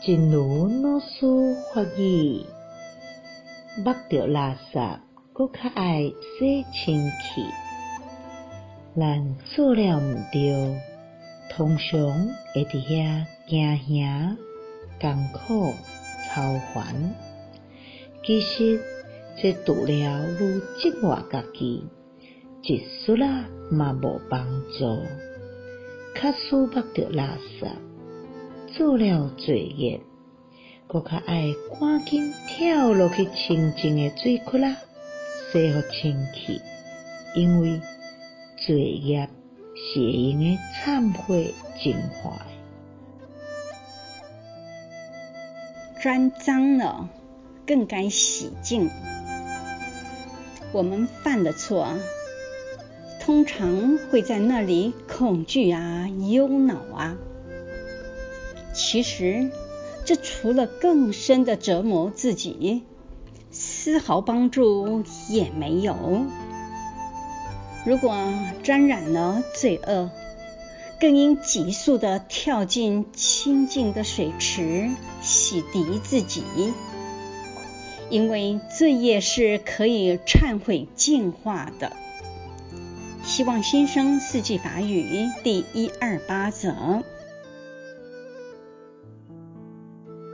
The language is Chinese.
真如老师法语，捌到垃圾，搁较爱洗清气。咱做了毋对，通常会伫遐惊吓、艰苦、操烦。其实，这除了愈责骂家己，一丝仔嘛无帮助。假使捌到垃圾，做了罪业，阁较爱赶紧跳落去清净诶水窟啦，洗互清气，因为罪业是会用诶忏悔净化。砖脏了，更该洗净。我们犯的错，通常会在那里恐惧啊、忧恼啊。其实，这除了更深的折磨自己，丝毫帮助也没有。如果沾染了罪恶，更应急速地跳进清净的水池，洗涤自己。因为罪业是可以忏悔净化的。希望新生四季法语第一二八则。